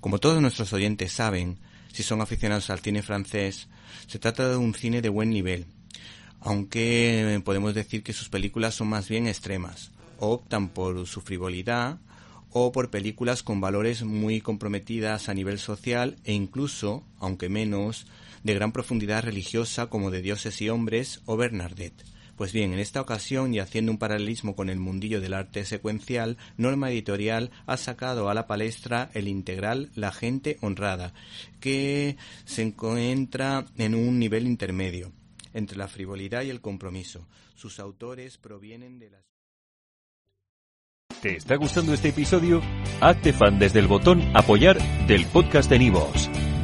Como todos nuestros oyentes saben, si son aficionados al cine francés, se trata de un cine de buen nivel, aunque podemos decir que sus películas son más bien extremas, optan por su frivolidad o por películas con valores muy comprometidas a nivel social e incluso, aunque menos, de gran profundidad religiosa como de Dioses y Hombres o Bernadette. Pues bien, en esta ocasión y haciendo un paralelismo con el mundillo del arte secuencial, Norma Editorial ha sacado a la palestra el integral La gente honrada, que se encuentra en un nivel intermedio entre la frivolidad y el compromiso. Sus autores provienen de las... ¿Te está gustando este episodio? Hazte fan desde el botón apoyar del podcast de Nivos.